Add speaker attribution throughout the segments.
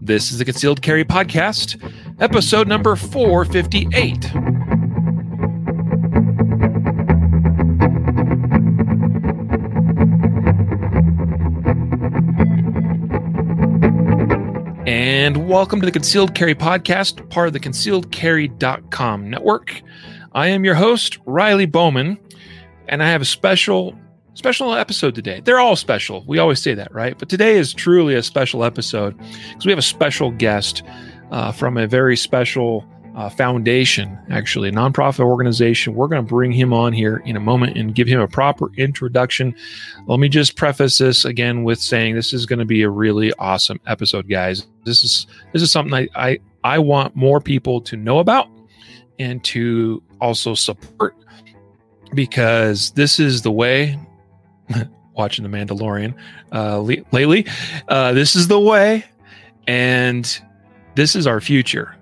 Speaker 1: This is the Concealed Carry Podcast, episode number 458. And welcome to the Concealed Carry Podcast, part of the concealedcarry.com network. I am your host, Riley Bowman, and I have a special special episode today. They're all special. We always say that, right? But today is truly a special episode because we have a special guest uh, from a very special uh, foundation, actually, a nonprofit organization. We're going to bring him on here in a moment and give him a proper introduction. Let me just preface this again with saying this is going to be a really awesome episode, guys. This is this is something I I, I want more people to know about and to also support because this is the way watching The Mandalorian uh, lately. Uh, this is the way, and this is our future.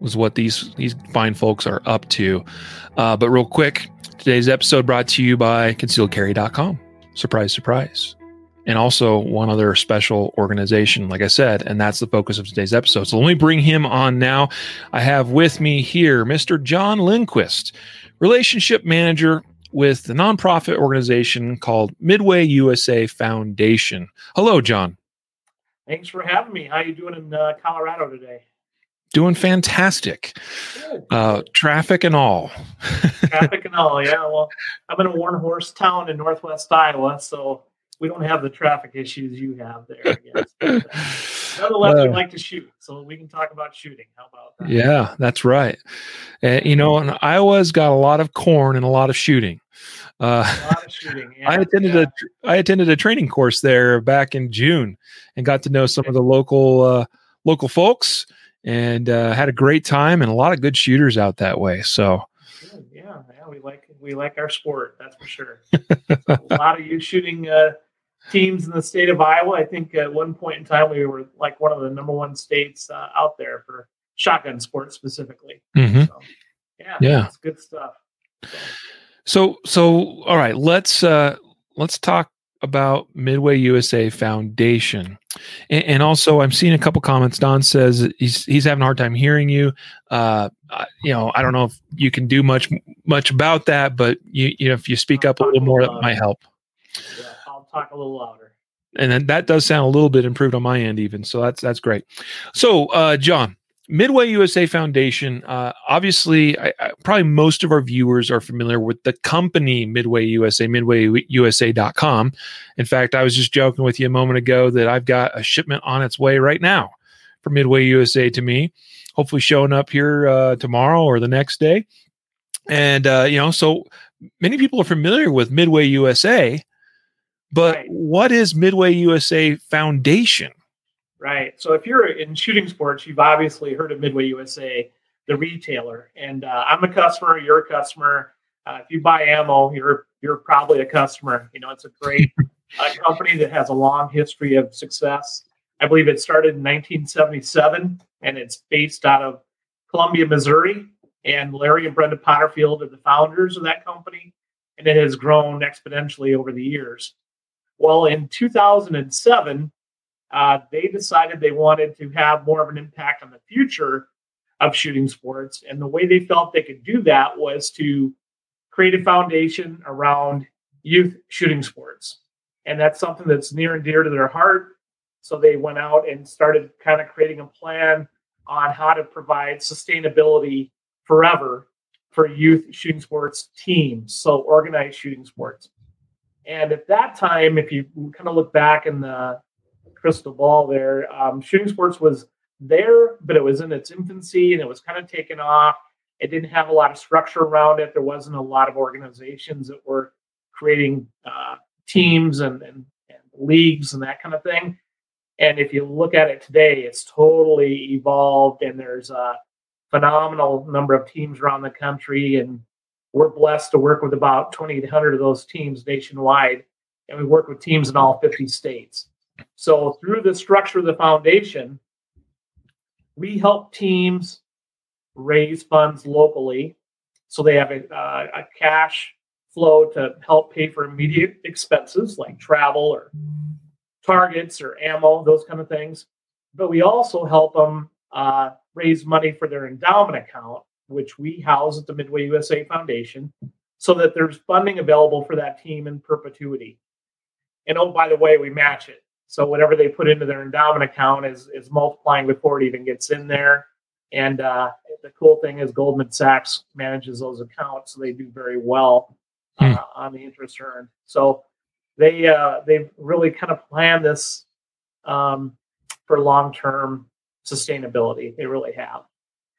Speaker 1: Was what these these fine folks are up to. Uh, but real quick, today's episode brought to you by ConcealedCarry.com. Surprise, surprise. And also one other special organization, like I said, and that's the focus of today's episode. So let me bring him on now. I have with me here Mr. John Lindquist, relationship manager with the nonprofit organization called Midway USA Foundation. Hello, John.
Speaker 2: Thanks for having me. How are you doing in uh, Colorado today?
Speaker 1: Doing fantastic. Uh, traffic and all.
Speaker 2: traffic and all, yeah. Well, I'm in a one horse town in northwest Iowa, so we don't have the traffic issues you have there. Guess. nonetheless, uh, we like to shoot, so we can talk about shooting. How about that?
Speaker 1: Yeah, that's right. Uh, you know, and Iowa's got a lot of corn and a lot of shooting.
Speaker 2: Uh, a lot of shooting.
Speaker 1: Yeah, I attended yeah. a I attended a training course there back in June and got to know some of the local uh, local folks and uh, had a great time and a lot of good shooters out that way. So
Speaker 2: yeah, yeah, we like we like our sport. That's for sure. a lot of you shooting uh, teams in the state of Iowa. I think at one point in time we were like one of the number one states uh, out there for shotgun sports specifically.
Speaker 1: Mm-hmm. So,
Speaker 2: yeah, yeah, it's good stuff.
Speaker 1: So. so, so all right, let's uh, let's talk about Midway USA Foundation, and, and, also I'm seeing a couple comments. Don says he's he's having a hard time hearing you. Uh, you know, I don't know if you can do much much about that, but you you know if you speak up a little more, that might help.
Speaker 2: Yeah talk a little louder.
Speaker 1: And then that does sound a little bit improved on my end, even. So that's that's great. So, uh, John, Midway USA Foundation. Uh, obviously, I, I, probably most of our viewers are familiar with the company Midway USA, MidwayUSA.com. In fact, I was just joking with you a moment ago that I've got a shipment on its way right now from Midway USA to me. Hopefully, showing up here uh, tomorrow or the next day. And uh, you know, so many people are familiar with Midway USA but right. what is Midway USA Foundation?
Speaker 2: Right. So if you're in shooting sports, you've obviously heard of Midway USA, the retailer, and uh, I'm a customer. You're a customer. Uh, if you buy ammo, you're you're probably a customer. You know, it's a great uh, company that has a long history of success. I believe it started in 1977, and it's based out of Columbia, Missouri. And Larry and Brenda Potterfield are the founders of that company, and it has grown exponentially over the years. Well, in 2007, uh, they decided they wanted to have more of an impact on the future of shooting sports. And the way they felt they could do that was to create a foundation around youth shooting sports. And that's something that's near and dear to their heart. So they went out and started kind of creating a plan on how to provide sustainability forever for youth shooting sports teams, so organized shooting sports. And at that time, if you kind of look back in the crystal ball there, um, shooting sports was there, but it was in its infancy and it was kind of taken off. It didn't have a lot of structure around it. There wasn't a lot of organizations that were creating uh, teams and, and, and leagues and that kind of thing. And if you look at it today, it's totally evolved and there's a phenomenal number of teams around the country and we're blessed to work with about 2,800 of those teams nationwide, and we work with teams in all 50 states. So, through the structure of the foundation, we help teams raise funds locally so they have a, uh, a cash flow to help pay for immediate expenses like travel or targets or ammo, those kind of things. but we also help them uh, raise money for their endowment account, which we house at the Midway USA Foundation, so that there's funding available for that team in perpetuity. And oh, by the way, we match it. So whatever they put into their endowment account is is multiplying before it even gets in there. And uh, the cool thing is Goldman Sachs manages those accounts, so they do very well uh, hmm. on the interest earned. So they uh, they've really kind of planned this um, for long term sustainability. They really have.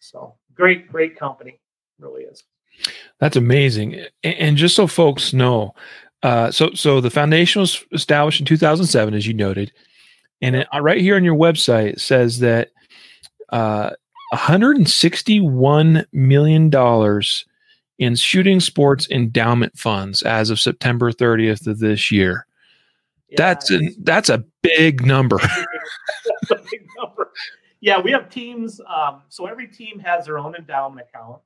Speaker 2: So great, great company, really is.
Speaker 1: That's amazing. And just so folks know, uh, so so the foundation was established in 2007, as you noted, and it, right here on your website says that uh, 161 million dollars in shooting sports endowment funds as of September 30th of this year. Yeah, that's a, that's a big number.
Speaker 2: that's a big number. Yeah, we have teams. Um, so every team has their own endowment account.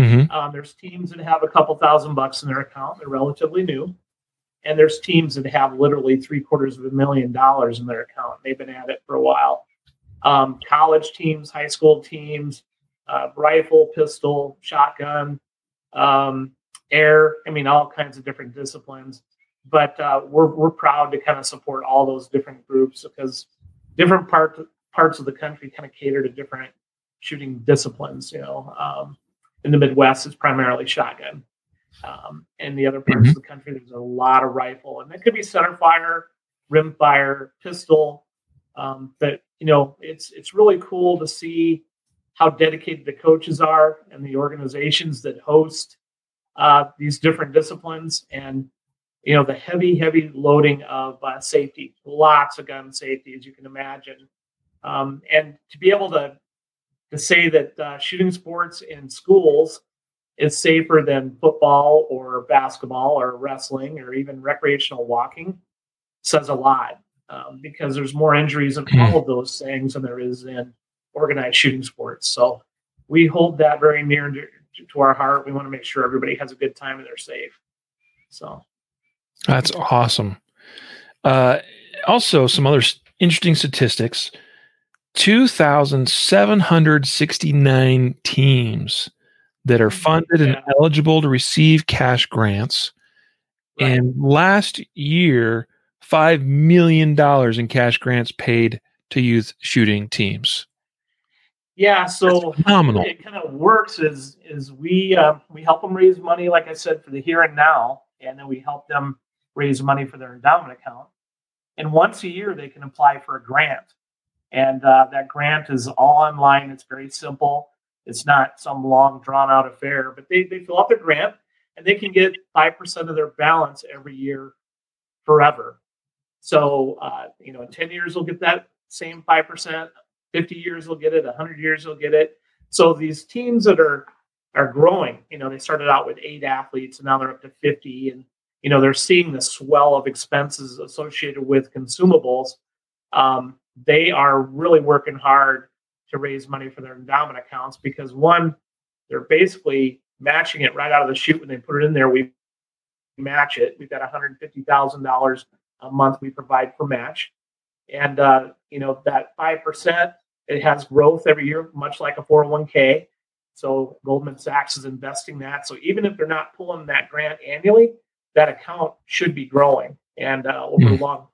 Speaker 2: Mm-hmm. Um, there's teams that have a couple thousand bucks in their account. They're relatively new. And there's teams that have literally three quarters of a million dollars in their account. They've been at it for a while. Um, college teams, high school teams, uh, rifle, pistol, shotgun, um, air. I mean, all kinds of different disciplines. But uh, we're we're proud to kind of support all those different groups because different part parts of the country kind of cater to different shooting disciplines. You know, um, in the Midwest, it's primarily shotgun. Um, in the other parts mm-hmm. of the country, there's a lot of rifle, and it could be center fire, rim fire, pistol. Um, but you know, it's it's really cool to see how dedicated the coaches are and the organizations that host uh, these different disciplines and you know the heavy heavy loading of uh, safety lots of gun safety as you can imagine um, and to be able to to say that uh, shooting sports in schools is safer than football or basketball or wrestling or even recreational walking says a lot um, because there's more injuries in all of those things than there is in organized shooting sports. So we hold that very near to our heart. We want to make sure everybody has a good time and they're safe. So
Speaker 1: that's awesome. Uh, also, some other interesting statistics 2,769 teams that are mm-hmm. funded yeah. and eligible to receive cash grants. Right. And last year, $5 million in cash grants paid to youth shooting teams.
Speaker 2: Yeah, so phenomenal. it kind of works is is we uh, we help them raise money, like I said, for the here and now, and then we help them raise money for their endowment account. And once a year, they can apply for a grant, and uh, that grant is all online. It's very simple. It's not some long, drawn out affair, but they they fill out their grant, and they can get five percent of their balance every year, forever. So uh, you know, in ten years, they'll get that same five percent 50 years they'll get it, 100 years they'll get it. So these teams that are are growing, you know, they started out with eight athletes and now they're up to 50 and you know they're seeing the swell of expenses associated with consumables. Um, they are really working hard to raise money for their endowment accounts because one, they're basically matching it right out of the chute when they put it in there. We match it. We've got $150,000 a month we provide for match. And, uh, you know, that 5% it has growth every year, much like a 401k. So Goldman Sachs is investing that. So even if they're not pulling that grant annually, that account should be growing, and uh, over mm. long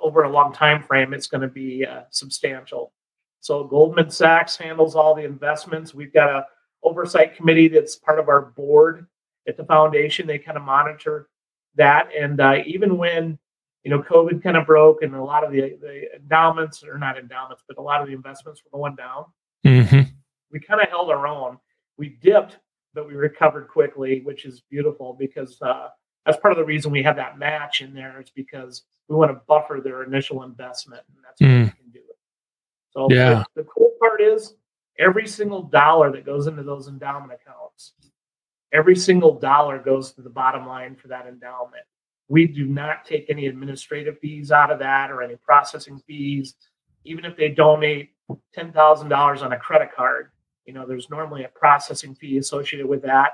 Speaker 2: over a long time frame, it's going to be uh, substantial. So Goldman Sachs handles all the investments. We've got a oversight committee that's part of our board at the foundation. They kind of monitor that, and uh, even when you know, COVID kind of broke and a lot of the, the endowments, or not endowments, but a lot of the investments were going down. Mm-hmm. We kind of held our own. We dipped, but we recovered quickly, which is beautiful because uh, that's part of the reason we have that match in there. Is because we want to buffer their initial investment, and that's what mm. we can do. So yeah. the, the cool part is every single dollar that goes into those endowment accounts, every single dollar goes to the bottom line for that endowment. We do not take any administrative fees out of that or any processing fees. Even if they donate $10,000 on a credit card, you know, there's normally a processing fee associated with that.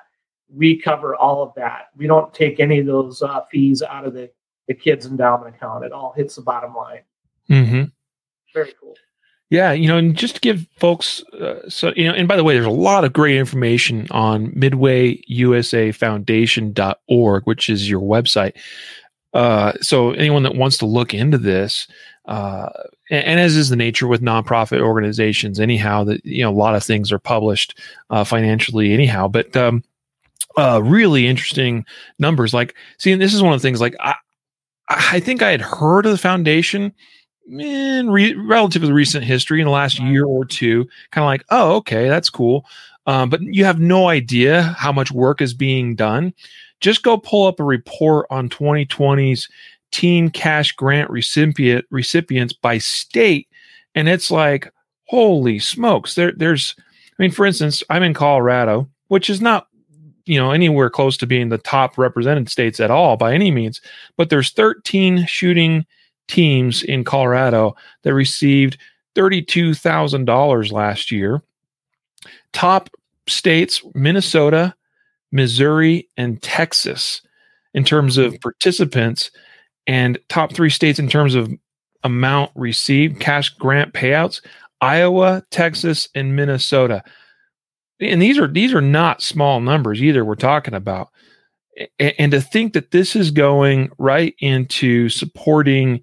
Speaker 2: We cover all of that. We don't take any of those uh, fees out of the, the kids' endowment account. It all hits the bottom line.
Speaker 1: Mm-hmm.
Speaker 2: Very cool.
Speaker 1: Yeah, you know, and just to give folks, uh, so you know, and by the way, there's a lot of great information on MidwayUSAFoundation.org, which is your website. Uh, so anyone that wants to look into this, uh, and, and, as is the nature with nonprofit organizations, anyhow, that you know, a lot of things are published uh, financially, anyhow. But um, uh, really interesting numbers. Like, see, this is one of the things. Like, I, I think I had heard of the foundation in re- relatively recent history in the last year or two, kind of like, oh, okay, that's cool. Um, but you have no idea how much work is being done. Just go pull up a report on 2020's teen cash grant recipient recipients by state, and it's like, holy smokes! There, there's, I mean, for instance, I'm in Colorado, which is not you know anywhere close to being the top represented states at all by any means but there's 13 shooting teams in Colorado that received $32,000 last year. Top states Minnesota, Missouri, and Texas in terms of participants, and top three states in terms of amount received, cash grant payouts Iowa, Texas, and Minnesota. And these are these are not small numbers either we're talking about. And to think that this is going right into supporting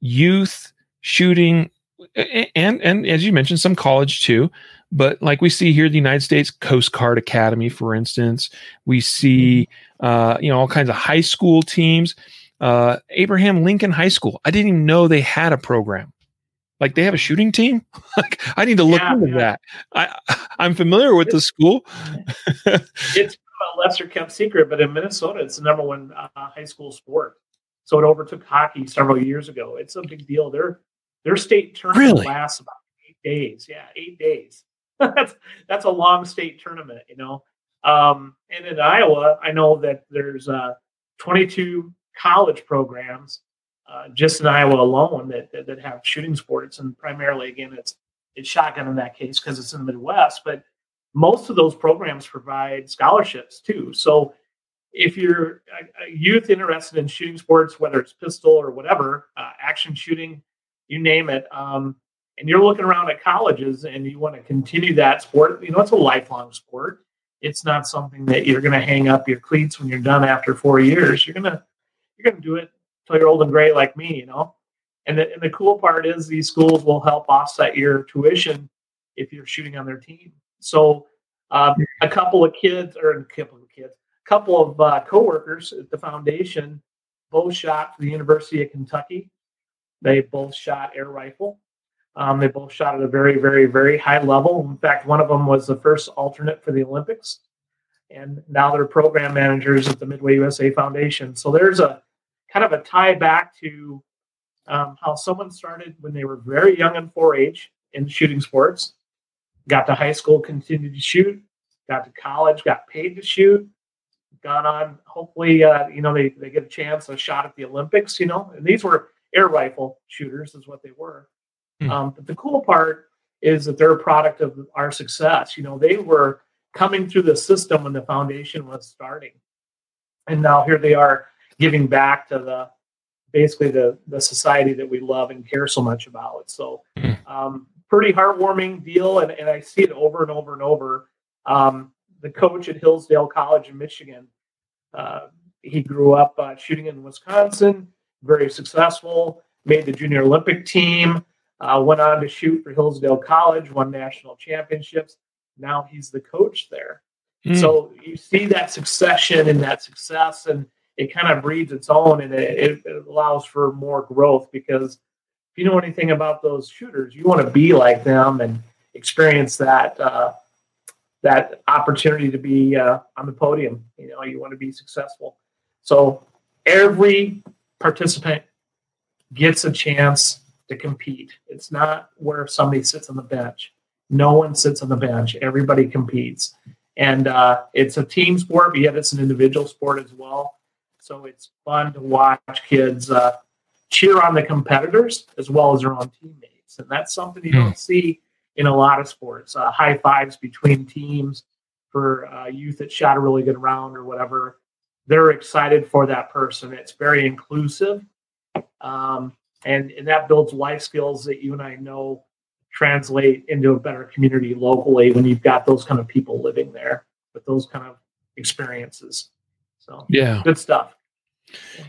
Speaker 1: youth shooting and and as you mentioned some college too but like we see here the united states coast guard academy for instance we see uh, you know all kinds of high school teams. Uh, abraham lincoln high school i didn't even know they had a program like they have a shooting team like i need to look yeah, into yeah. that i i'm familiar with the school
Speaker 2: it's a lesser kept secret but in minnesota it's the number one uh, high school sport so it overtook hockey several years ago. It's a big deal. Their their state tournament really? lasts about eight days. Yeah, eight days. that's that's a long state tournament, you know. Um, and in Iowa, I know that there's uh, 22 college programs uh, just in Iowa alone that, that, that have shooting sports, and primarily again it's it's shotgun in that case because it's in the Midwest, but most of those programs provide scholarships too. So if you're a youth interested in shooting sports, whether it's pistol or whatever, uh, action shooting, you name it, um, and you're looking around at colleges and you want to continue that sport, you know, it's a lifelong sport. It's not something that you're going to hang up your cleats when you're done after four years. You're gonna you're gonna do it you're old and gray like me, you know. And the, and the cool part is these schools will help offset your tuition if you're shooting on their team. So um, a couple of kids or a couple of kids, a couple of uh, coworkers at the foundation both shot for the University of Kentucky. They both shot air rifle. Um, they both shot at a very, very, very high level. In fact, one of them was the first alternate for the Olympics, and now they're program managers at the Midway USA Foundation. So there's a kind of a tie back to um, how someone started when they were very young and 4-H in shooting sports, got to high school, continued to shoot, got to college, got paid to shoot, gone on. Hopefully, uh, you know, they, they get a chance, a shot at the Olympics, you know, and these were air rifle shooters, is what they were. Mm. Um, but the cool part is that they're a product of our success. You know, they were coming through the system when the foundation was starting. And now here they are giving back to the basically the, the society that we love and care so much about. So, hmm. um, pretty heartwarming deal. And, and I see it over and over and over. Um, the coach at Hillsdale College in Michigan. Uh, he grew up uh, shooting in Wisconsin, very successful, made the junior Olympic team, uh, went on to shoot for Hillsdale College, won national championships. Now he's the coach there. Mm. So you see that succession and that success, and it kind of breeds its own, and it, it allows for more growth because if you know anything about those shooters, you want to be like them and experience that uh, that opportunity to be uh, on the podium. You know, you want to be successful. So every participant gets a chance to compete. It's not where somebody sits on the bench. No one sits on the bench. Everybody competes. And uh, it's a team sport, but yet it's an individual sport as well. So it's fun to watch kids uh, cheer on the competitors as well as their own teammates. And that's something you don't hmm. see in a lot of sports. Uh, high fives between teams for uh, youth that shot a really good round or whatever. They're excited for that person. It's very inclusive, um, and and that builds life skills that you and I know translate into a better community locally when you've got those kind of people living there with those kind of experiences. So
Speaker 1: yeah,
Speaker 2: good stuff.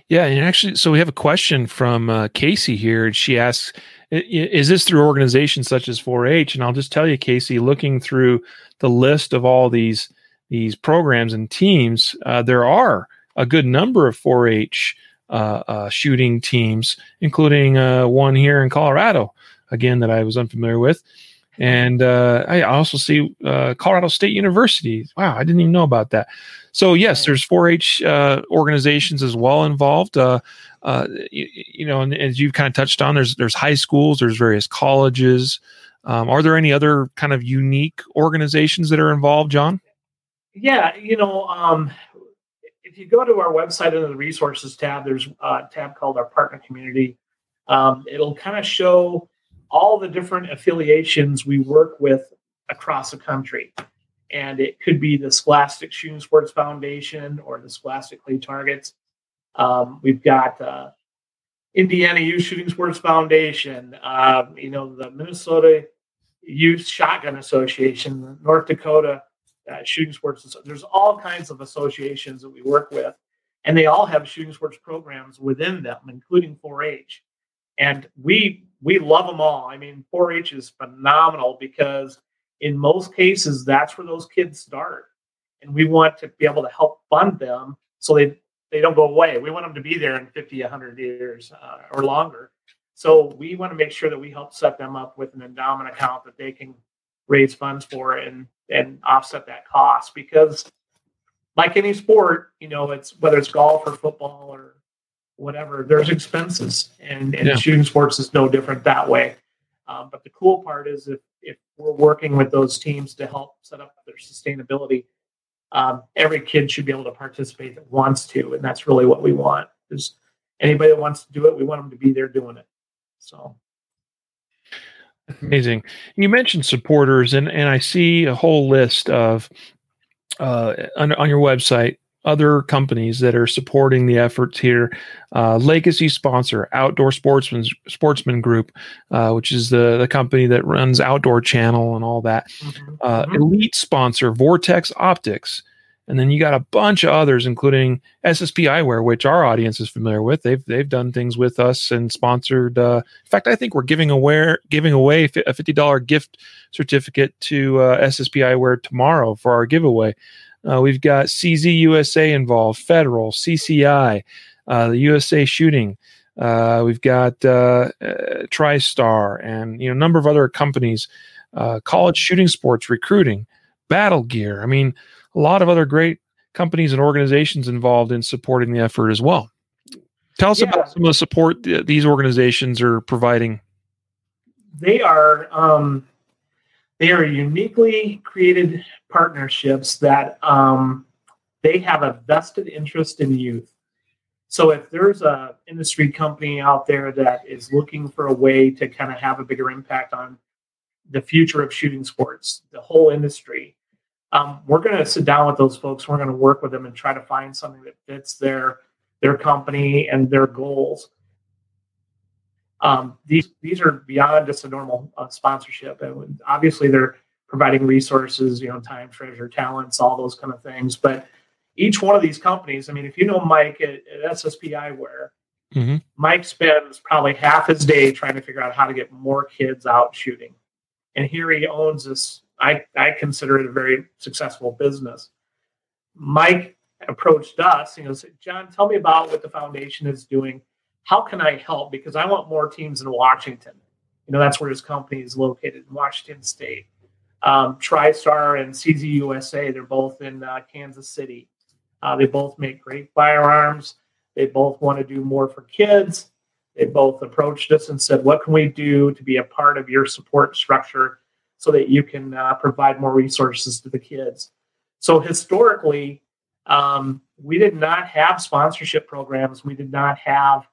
Speaker 1: Yeah, and actually, so we have a question from uh, Casey here, and she asks, "Is this through organizations such as 4-H?" And I'll just tell you, Casey, looking through the list of all these these programs and teams, uh, there are a good number of 4-H uh, uh, shooting teams, including uh, one here in Colorado, again that I was unfamiliar with. And uh, I also see uh, Colorado State University. Wow, I didn't even know about that. So yes, there's 4-H uh, organizations as well involved. Uh, uh, you, you, know, and as you've kind of touched on, there's there's high schools, there's various colleges. Um, are there any other kind of unique organizations that are involved, John?
Speaker 2: Yeah, you know, um, if you go to our website under the resources tab, there's a tab called our partner community. Um, it'll kind of show all the different affiliations we work with across the country. And it could be the Scholastic Shooting Sports Foundation or the Scholastic Clay Targets. Um, we've got uh, Indiana Youth Shooting Sports Foundation, uh, you know, the Minnesota Youth Shotgun Association, North Dakota uh, Shooting Sports. There's all kinds of associations that we work with, and they all have shooting sports programs within them, including 4-H. And we we love them all. I mean, 4-H is phenomenal because in most cases that's where those kids start, and we want to be able to help fund them so they they don't go away. We want them to be there in 50, 100 years uh, or longer. So we want to make sure that we help set them up with an endowment account that they can raise funds for and and offset that cost because like any sport, you know, it's whether it's golf or football or whatever, there's expenses, and, and yeah. shooting sports is no different that way. Um, but the cool part is if if we're working with those teams to help set up their sustainability, um, every kid should be able to participate that wants to, and that's really what we want. Is anybody that wants to do it, we want them to be there doing it. So
Speaker 1: amazing. You mentioned supporters, and and I see a whole list of uh, on, on your website other companies that are supporting the efforts here. Uh, legacy sponsor, Outdoor Sportsman Sportsman Group, uh, which is the the company that runs Outdoor Channel and all that. Mm-hmm. Uh, mm-hmm. Elite sponsor, Vortex Optics. And then you got a bunch of others, including SSP Eyewear, which our audience is familiar with. They've they've done things with us and sponsored. Uh, in fact, I think we're giving away giving away a fifty dollar gift certificate to uh, SSP Eyewear tomorrow for our giveaway. Uh, we've got CZ USA involved, Federal, CCI, uh, the USA Shooting. Uh, we've got uh, uh, TriStar and you know a number of other companies, uh, college shooting sports recruiting, Battle Gear. I mean, a lot of other great companies and organizations involved in supporting the effort as well. Tell us yeah. about some of the support th- these organizations are providing.
Speaker 2: They are um, they are uniquely created partnerships that um, they have a vested interest in youth. So if there's a industry company out there that is looking for a way to kind of have a bigger impact on the future of shooting sports, the whole industry, um, we're going to sit down with those folks. We're going to work with them and try to find something that fits their their company and their goals. Um, these these are beyond just a normal uh, sponsorship, and obviously they're providing resources, you know, time, treasure, talents, all those kind of things. But each one of these companies, I mean, if you know Mike at, at SSP Eyewear, mm-hmm. Mike spends probably half his day trying to figure out how to get more kids out shooting, and here he owns this. I I consider it a very successful business. Mike approached us. and He goes, John, tell me about what the foundation is doing how can I help? Because I want more teams in Washington. You know, that's where his company is located in Washington State. Um, TriStar and CZ USA, they're both in uh, Kansas City. Uh, they both make great firearms. They both want to do more for kids. They both approached us and said, What can we do to be a part of your support structure so that you can uh, provide more resources to the kids? So, historically, um, we did not have sponsorship programs. We did not have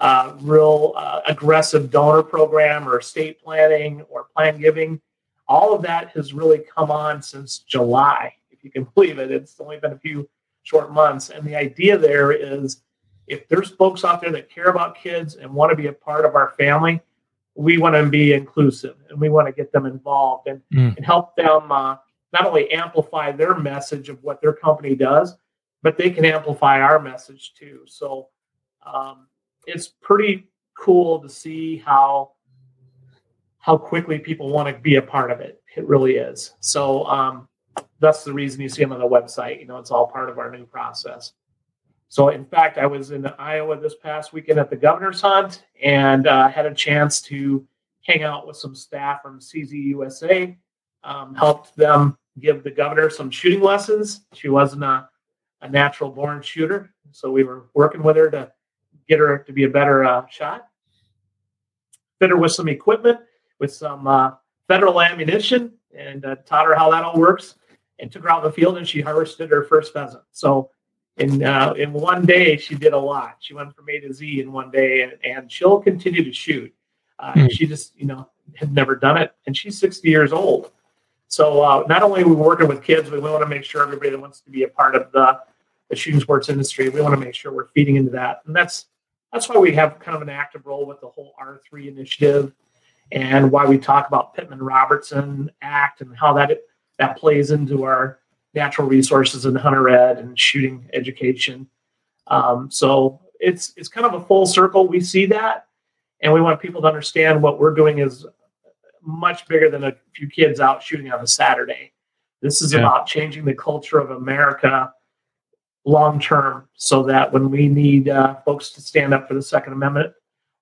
Speaker 2: uh, real uh, aggressive donor program or estate planning or plan giving. All of that has really come on since July, if you can believe it. It's only been a few short months. And the idea there is if there's folks out there that care about kids and want to be a part of our family, we want to be inclusive and we want to get them involved and, mm. and help them uh, not only amplify their message of what their company does, but they can amplify our message too. So um, it's pretty cool to see how how quickly people want to be a part of it. It really is. So um, that's the reason you see them on the website. You know, it's all part of our new process. So, in fact, I was in Iowa this past weekend at the governor's hunt and uh, had a chance to hang out with some staff from CZUSA, um, helped them give the governor some shooting lessons. She wasn't a, a, natural born shooter, so we were working with her to get her to be a better uh, shot. Fit her with some equipment, with some uh, federal ammunition, and uh, taught her how that all works. And took her out in the field, and she harvested her first pheasant. So in uh, in one day she did a lot. She went from A to Z in one day, and, and she'll continue to shoot. Uh, mm. She just you know had never done it, and she's 60 years old. So uh, not only are we working with kids, but we want to make sure everybody that wants to be a part of the, the shooting sports industry, we want to make sure we're feeding into that, and that's that's why we have kind of an active role with the whole R3 initiative, and why we talk about Pittman Robertson Act and how that that plays into our natural resources and hunter ed and shooting education. Um, so it's it's kind of a full circle. We see that, and we want people to understand what we're doing is much bigger than a few kids out shooting on a Saturday. This is yeah. about changing the culture of America long term, so that when we need uh, folks to stand up for the Second Amendment,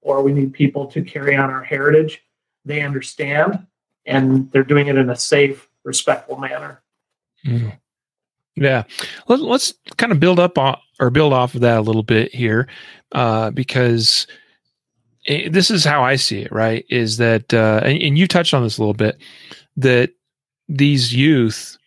Speaker 2: or we need people to carry on our heritage, they understand, and they're doing it in a safe, respectful manner.
Speaker 1: Mm. Yeah, Let, us kind of build up on, or build off of that a little bit here, uh, because it, this is how I see it. Right, is that, uh, and, and you touched on this a little bit, that these youth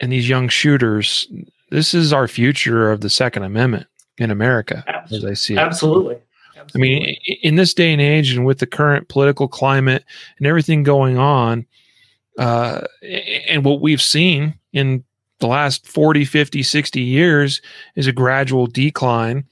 Speaker 1: and these young shooters, this is our future of the Second Amendment in America,
Speaker 2: Absolutely.
Speaker 1: as I see it.
Speaker 2: Absolutely.
Speaker 1: Absolutely. I mean, in this day and age, and with the current political climate and everything going on, uh, and what we've seen in the last 40, 50, 60 years is a gradual decline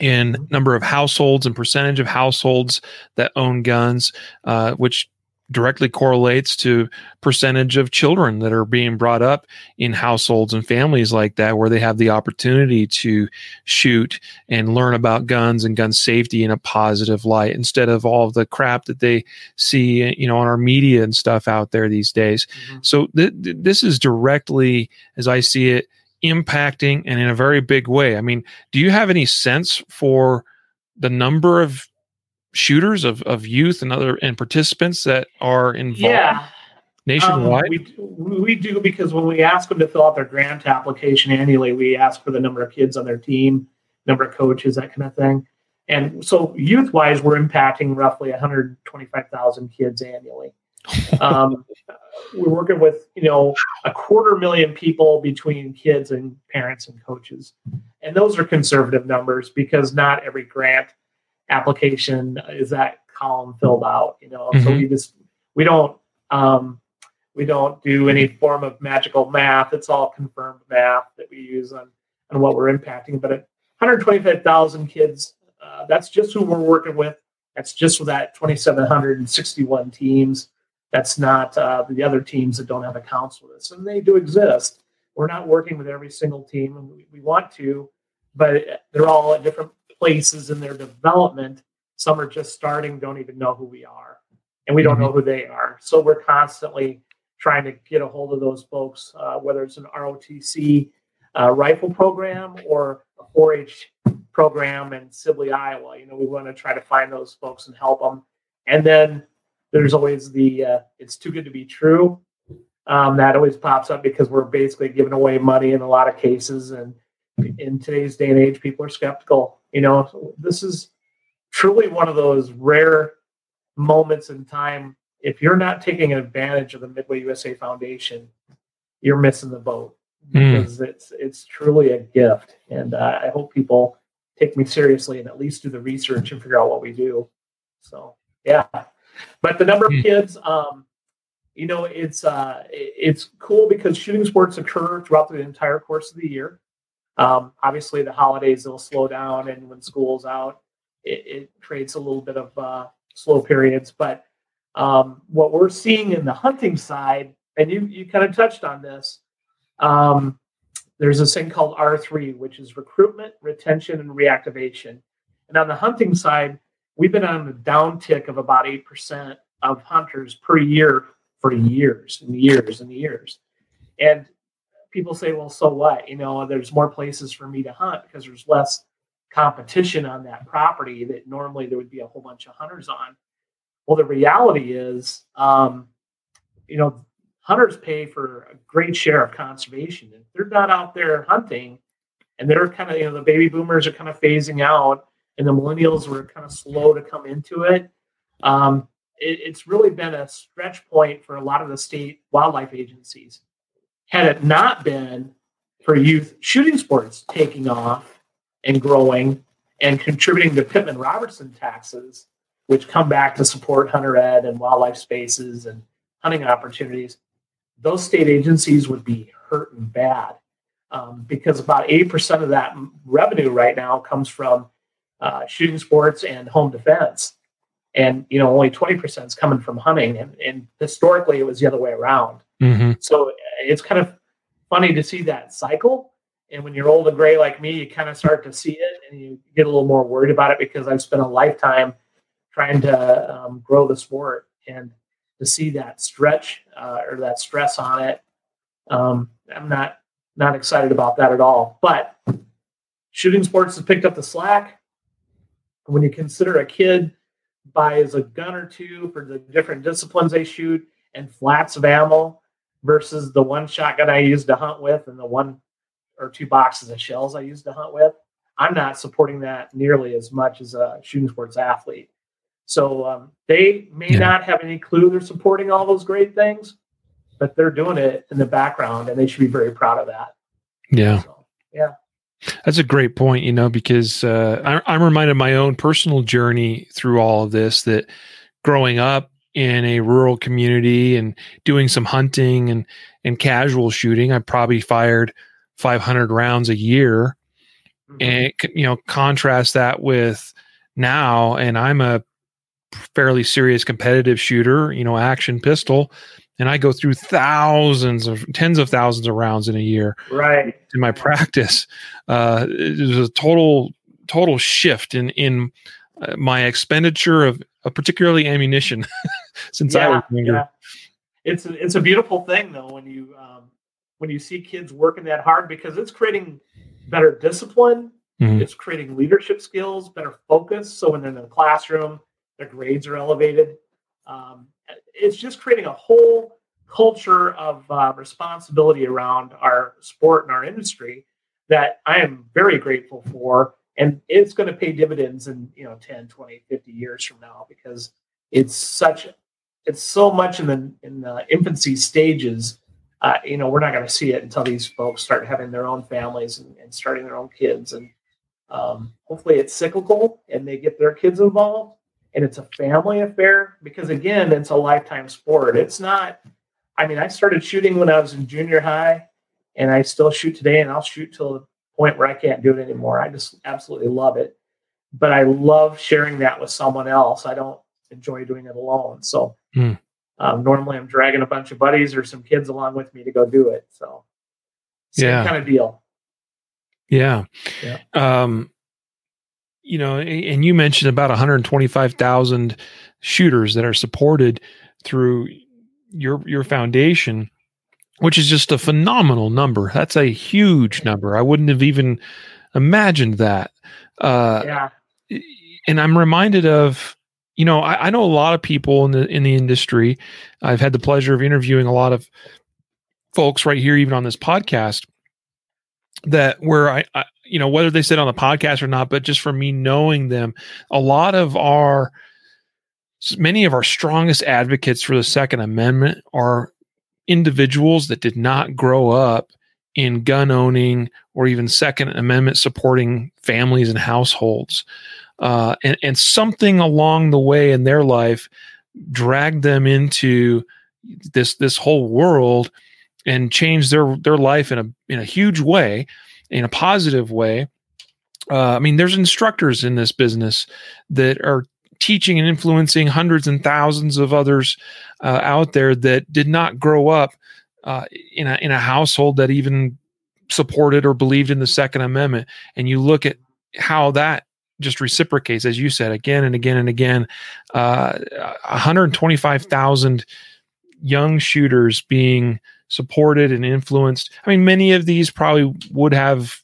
Speaker 1: in number of households and percentage of households that own guns, uh, which directly correlates to percentage of children that are being brought up in households and families like that where they have the opportunity to shoot and learn about guns and gun safety in a positive light instead of all of the crap that they see you know on our media and stuff out there these days mm-hmm. so th- th- this is directly as i see it impacting and in a very big way i mean do you have any sense for the number of shooters of, of youth and other and participants that are involved
Speaker 2: yeah.
Speaker 1: nationwide? Um,
Speaker 2: we, we do because when we ask them to fill out their grant application annually, we ask for the number of kids on their team, number of coaches, that kind of thing. And so youth wise, we're impacting roughly 125,000 kids annually. um, we're working with you know a quarter million people between kids and parents and coaches and those are conservative numbers because not every grant application is that column filled out you know? Mm-hmm. so we just we don't um, we don't do any form of magical math. It's all confirmed math that we use on on what we're impacting. But at 125000 kids uh, that's just who we're working with. That's just with that 2761 teams. That's not uh, the other teams that don't have accounts with us and they do exist. We're not working with every single team and we, we want to but they're all at different places in their development. Some are just starting, don't even know who we are, and we don't mm-hmm. know who they are. So we're constantly trying to get a hold of those folks, uh, whether it's an ROTC uh, rifle program or a 4-H program in Sibley, Iowa. You know, we want to try to find those folks and help them. And then there's always the uh, "it's too good to be true." Um, that always pops up because we're basically giving away money in a lot of cases, and in today's day and age, people are skeptical. You know, this is truly one of those rare moments in time. If you're not taking advantage of the Midway USA Foundation, you're missing the boat hmm. because mm. it's it's truly a gift. And uh, I hope people take me seriously and at least do the research and figure out what we do. So yeah, but the number of hmm. kids, um, you know, it's uh, it's cool because shooting sports occur throughout the entire course of the year. Um, obviously, the holidays will slow down, and when school's out, it, it creates a little bit of uh, slow periods. But um, what we're seeing in the hunting side, and you you kind of touched on this, um, there's this thing called R3, which is recruitment, retention, and reactivation. And on the hunting side, we've been on a downtick of about eight percent of hunters per year for years and years and years. And people say, well, so what? You know, there's more places for me to hunt because there's less competition on that property that normally there would be a whole bunch of hunters on. Well, the reality is, um, you know, hunters pay for a great share of conservation. If they're not out there hunting and they're kind of, you know, the baby boomers are kind of phasing out and the millennials were kind of slow to come into it. Um, it it's really been a stretch point for a lot of the state wildlife agencies. Had it not been for youth shooting sports taking off, and growing and contributing to Pittman Robertson taxes, which come back to support hunter ed and wildlife spaces and hunting opportunities, those state agencies would be hurting bad um, because about 80% of that revenue right now comes from uh, shooting sports and home defense. And, you know, only 20% is coming from hunting. And, and historically, it was the other way around. Mm-hmm. So it's kind of funny to see that cycle. And when you're old and gray like me, you kind of start to see it and you get a little more worried about it because I've spent a lifetime trying to um, grow the sport and to see that stretch uh, or that stress on it. Um, I'm not not excited about that at all. But shooting sports has picked up the slack. When you consider a kid buys a gun or two for the different disciplines they shoot and flats of ammo versus the one shotgun I used to hunt with and the one or two boxes of shells I used to hunt with. I'm not supporting that nearly as much as a shooting sports athlete. So um, they may yeah. not have any clue they're supporting all those great things, but they're doing it in the background, and they should be very proud of that.
Speaker 1: Yeah,
Speaker 2: so, yeah.
Speaker 1: That's a great point, you know, because uh, I, I'm reminded of my own personal journey through all of this. That growing up in a rural community and doing some hunting and and casual shooting, I probably fired 500 rounds a year. Mm-hmm. and you know contrast that with now and i'm a fairly serious competitive shooter you know action pistol and i go through thousands of tens of thousands of rounds in a year
Speaker 2: right.
Speaker 1: in my practice. Uh there's a total total shift in in uh, my expenditure of, of particularly ammunition since yeah, i was younger yeah.
Speaker 2: it's a, it's a beautiful thing though when you um when you see kids working that hard because it's creating better discipline, mm-hmm. it's creating leadership skills, better focus. So when they're in the classroom, their grades are elevated. Um, it's just creating a whole culture of uh, responsibility around our sport and our industry that I am very grateful for. And it's going to pay dividends in, you know, 10, 20, 50 years from now because it's such, it's so much in the, in the infancy stages uh, you know, we're not going to see it until these folks start having their own families and, and starting their own kids. And um, hopefully it's cyclical and they get their kids involved and it's a family affair because, again, it's a lifetime sport. It's not, I mean, I started shooting when I was in junior high and I still shoot today and I'll shoot till point where I can't do it anymore. I just absolutely love it. But I love sharing that with someone else. I don't enjoy doing it alone. So, mm. Um, normally, I'm dragging a bunch of buddies or some kids along with me to go do it. So, same yeah. kind of deal.
Speaker 1: Yeah. yeah. Um, you know, and you mentioned about 125,000 shooters that are supported through your your foundation, which is just a phenomenal number. That's a huge number. I wouldn't have even imagined that. Uh, yeah. And I'm reminded of you know, I, I, know a lot of people in the in the industry. I've had the pleasure of interviewing a lot of folks right here, even on this podcast, that where I, I you know, whether they said on the podcast or not, but just for me knowing them, a lot of our many of our strongest advocates for the Second Amendment are individuals that did not grow up in gun owning or even Second Amendment supporting families and households uh, and, and something along the way in their life dragged them into this this whole world and changed their their life in a in a huge way, in a positive way. Uh, I mean, there's instructors in this business that are teaching and influencing hundreds and thousands of others uh, out there that did not grow up uh, in a in a household that even supported or believed in the Second Amendment, and you look at how that just reciprocates, as you said, again and again and again. Uh, 125,000 young shooters being supported and influenced. I mean, many of these probably would have,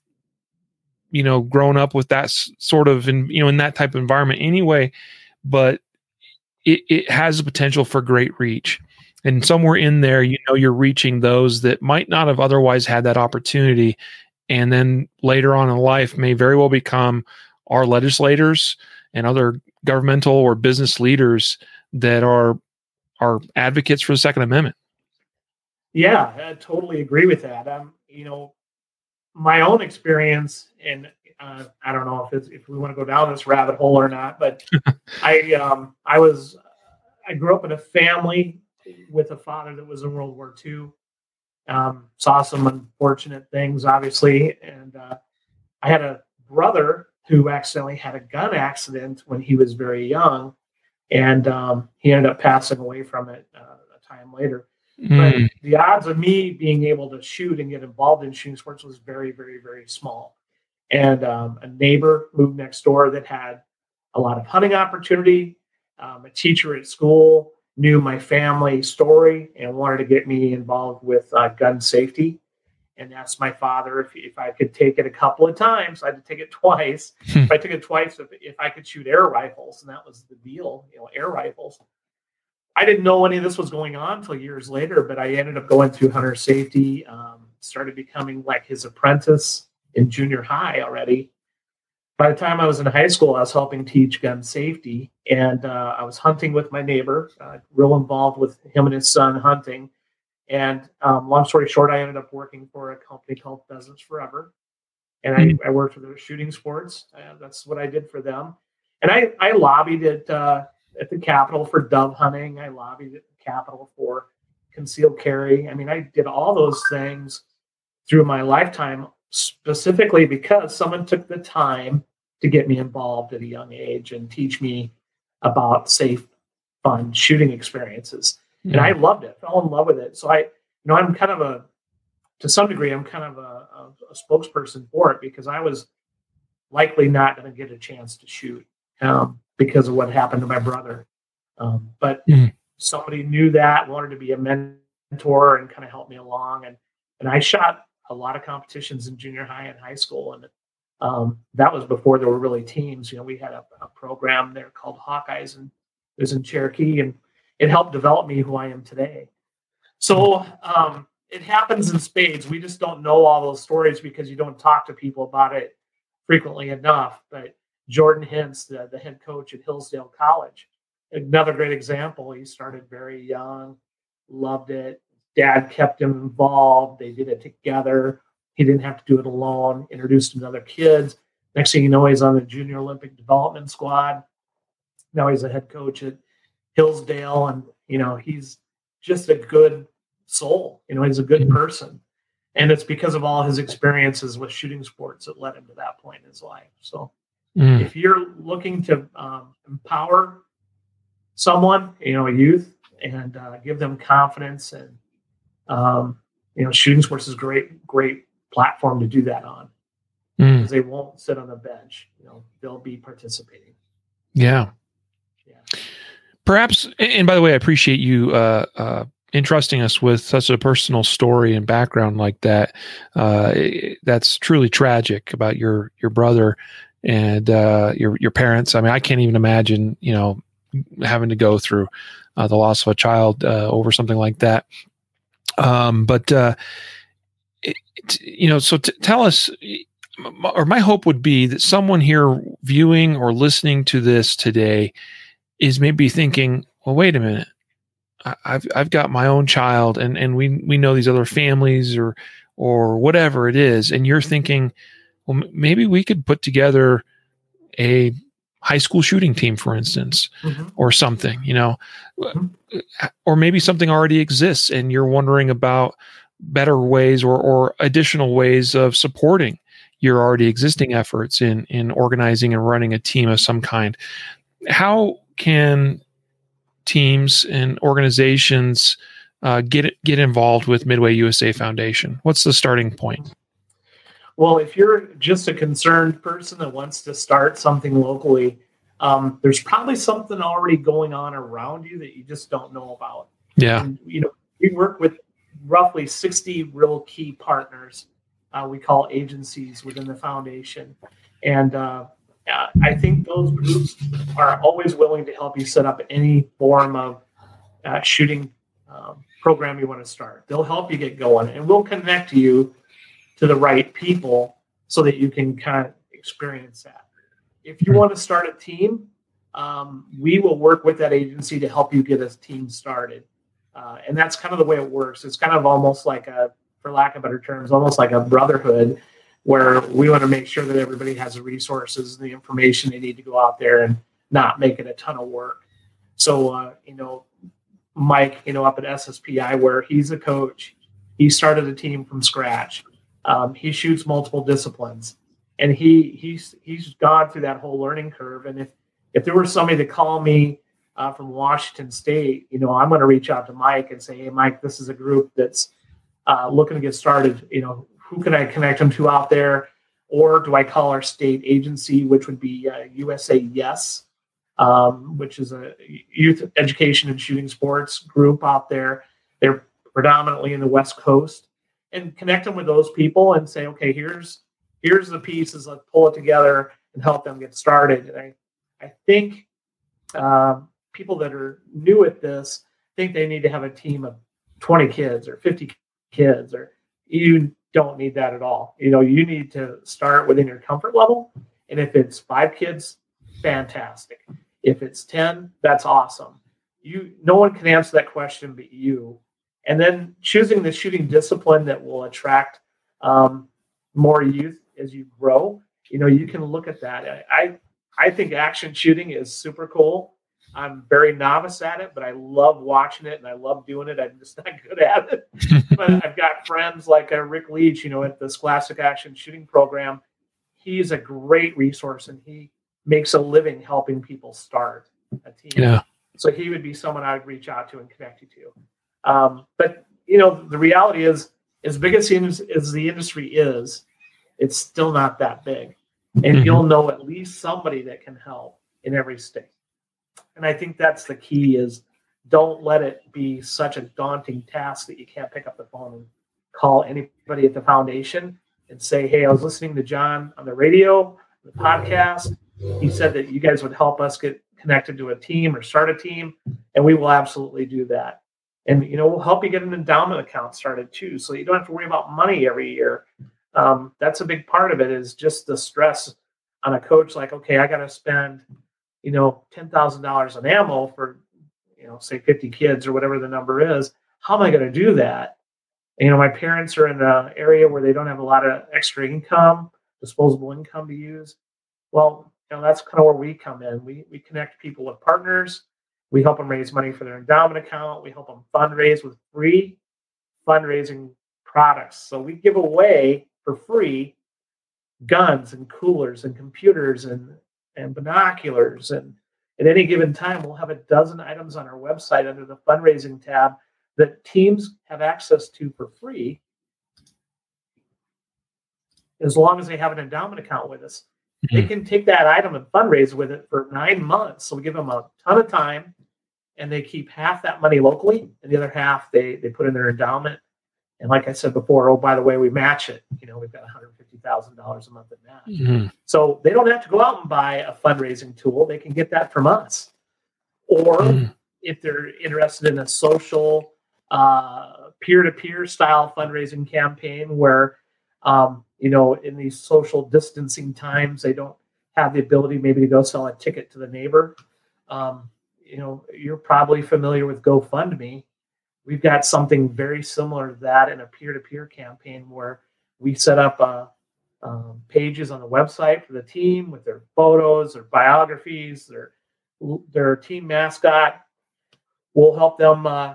Speaker 1: you know, grown up with that sort of, in, you know, in that type of environment anyway, but it, it has the potential for great reach. And somewhere in there, you know, you're reaching those that might not have otherwise had that opportunity. And then later on in life may very well become our legislators and other governmental or business leaders that are are advocates for the Second Amendment.
Speaker 2: Yeah, I totally agree with that. Um, you know, my own experience, and uh, I don't know if it's, if we want to go down this rabbit hole or not, but I um, I was I grew up in a family with a father that was in World War II. Um, saw some unfortunate things, obviously, and uh, I had a brother who accidentally had a gun accident when he was very young, and um, he ended up passing away from it uh, a time later. Mm. But hmm. the odds of me being able to shoot and get involved in shooting sports was very, very, very small. And um, a neighbor moved next door that had a lot of hunting opportunity. Um, a teacher at school knew my family story and wanted to get me involved with uh, gun safety and asked my father if, if I could take it a couple of times. I had to take it twice. Hmm. if I took it twice, if, if I could shoot air rifles, and that was the deal, you know, air rifles. I didn't know any of this was going on until years later, but I ended up going through hunter safety, um, started becoming like his apprentice in junior high already. By the time I was in high school, I was helping teach gun safety, and uh, I was hunting with my neighbor, uh, real involved with him and his son hunting and um, long story short, I ended up working for a company called Pheasants Forever. And I, hmm. I worked for their shooting sports. That's what I did for them. And I, I lobbied at, uh, at the Capitol for dove hunting. I lobbied at the Capitol for concealed carry. I mean, I did all those things through my lifetime specifically because someone took the time to get me involved at a young age and teach me about safe, fun shooting experiences and I loved it. Fell in love with it. So I, you know, I'm kind of a, to some degree, I'm kind of a, a, a spokesperson for it because I was likely not going to get a chance to shoot um, because of what happened to my brother. Um, but mm. somebody knew that, wanted to be a mentor and kind of help me along, and and I shot a lot of competitions in junior high and high school, and um, that was before there were really teams. You know, we had a, a program there called Hawkeyes, and it was in Cherokee, and it helped develop me who I am today. So um, it happens in spades. We just don't know all those stories because you don't talk to people about it frequently enough. But Jordan Hintz, the, the head coach at Hillsdale College, another great example. He started very young, loved it. Dad kept him involved. They did it together. He didn't have to do it alone. Introduced him to other kids. Next thing you know, he's on the junior Olympic development squad. Now he's a head coach at Hillsdale, and you know he's just a good soul. You know, he's a good mm-hmm. person, and it's because of all his experiences with shooting sports that led him to that point in his life. So, mm. if you're looking to um, empower someone, you know, a youth, and uh, give them confidence, and um, you know, shooting sports is a great, great platform to do that on mm. they won't sit on the bench. You know, they'll be participating.
Speaker 1: Yeah. Yeah perhaps and by the way i appreciate you uh, uh, entrusting us with such a personal story and background like that uh, that's truly tragic about your your brother and uh, your your parents i mean i can't even imagine you know having to go through uh, the loss of a child uh, over something like that um, but it, you know so t- tell us or my hope would be that someone here viewing or listening to this today is maybe thinking, well, wait a minute. I've I've got my own child, and and we we know these other families or or whatever it is, and you're thinking, well, maybe we could put together a high school shooting team, for instance, mm-hmm. or something, you know, mm-hmm. or maybe something already exists, and you're wondering about better ways or or additional ways of supporting your already existing efforts in in organizing and running a team of some kind how can teams and organizations uh, get get involved with Midway USA Foundation? What's the starting point?
Speaker 2: Well, if you're just a concerned person that wants to start something locally, um, there's probably something already going on around you that you just don't know about.
Speaker 1: Yeah.
Speaker 2: And, you know, we work with roughly 60 real key partners. Uh, we call agencies within the foundation. And uh, I think those groups are always willing to help you set up any form of uh, shooting um, program you want to start. They'll help you get going and we'll connect you to the right people so that you can kind of experience that. If you want to start a team, um, we will work with that agency to help you get a team started. Uh, and that's kind of the way it works. It's kind of almost like a, for lack of better terms, almost like a brotherhood where we want to make sure that everybody has the resources and the information they need to go out there and not make it a ton of work. So, uh, you know, Mike, you know, up at SSPI, where he's a coach, he started a team from scratch. Um, he shoots multiple disciplines, and he he's he's gone through that whole learning curve. And if if there were somebody to call me uh, from Washington State, you know, I'm going to reach out to Mike and say, "Hey, Mike, this is a group that's uh, looking to get started. You know, who can I connect them to out there?" Or do I call our state agency, which would be uh, USA YES, um, which is a youth education and shooting sports group out there. They're predominantly in the West Coast and connect them with those people and say, okay, here's here's the pieces. Let's pull it together and help them get started. And I I think um, people that are new at this think they need to have a team of 20 kids or 50 kids, or you don't need that at all. You know, you need to start within your comfort level. And if it's five kids, fantastic. If it's 10, that's awesome. You no one can answer that question but you and then choosing the shooting discipline that will attract um, more youth as you grow. You know, you can look at that. I I think action shooting is super cool. I'm very novice at it, but I love watching it and I love doing it. I'm just not good at it. but I've got friends like uh, Rick Leach, you know, at Scholastic action shooting program. He's a great resource and he makes a living helping people start a team.
Speaker 1: Yeah.
Speaker 2: So he would be someone I would reach out to and connect you to. Um, but you know, the reality is, as big as, as the industry is, it's still not that big, and mm-hmm. you'll know at least somebody that can help in every state. And I think that's the key: is don't let it be such a daunting task that you can't pick up the phone and call anybody at the foundation and say, "Hey, I was listening to John on the radio, the podcast. He said that you guys would help us get connected to a team or start a team, and we will absolutely do that." And you know we'll help you get an endowment account started too so you don't have to worry about money every year. Um, that's a big part of it is just the stress on a coach like okay i got to spend you know $10000 on ammo for you know say 50 kids or whatever the number is. How am i going to do that? You know my parents are in an area where they don't have a lot of extra income disposable income to use. Well you know that's kind of where we come in. We, we connect people with partners we help them raise money for their endowment account. We help them fundraise with free fundraising products. So we give away for free guns and coolers and computers and, and binoculars. And at any given time, we'll have a dozen items on our website under the fundraising tab that teams have access to for free as long as they have an endowment account with us. Mm-hmm. They can take that item and fundraise with it for nine months. So we give them a ton of time and they keep half that money locally and the other half they they put in their endowment and like i said before oh by the way we match it you know we've got $150000 a month in match mm-hmm. so they don't have to go out and buy a fundraising tool they can get that from us or mm-hmm. if they're interested in a social uh, peer-to-peer style fundraising campaign where um, you know in these social distancing times they don't have the ability maybe to go sell a ticket to the neighbor um, you know, you're probably familiar with GoFundMe. We've got something very similar to that in a peer-to-peer campaign where we set up uh, um, pages on the website for the team with their photos, their biographies, their their team mascot. We'll help them uh,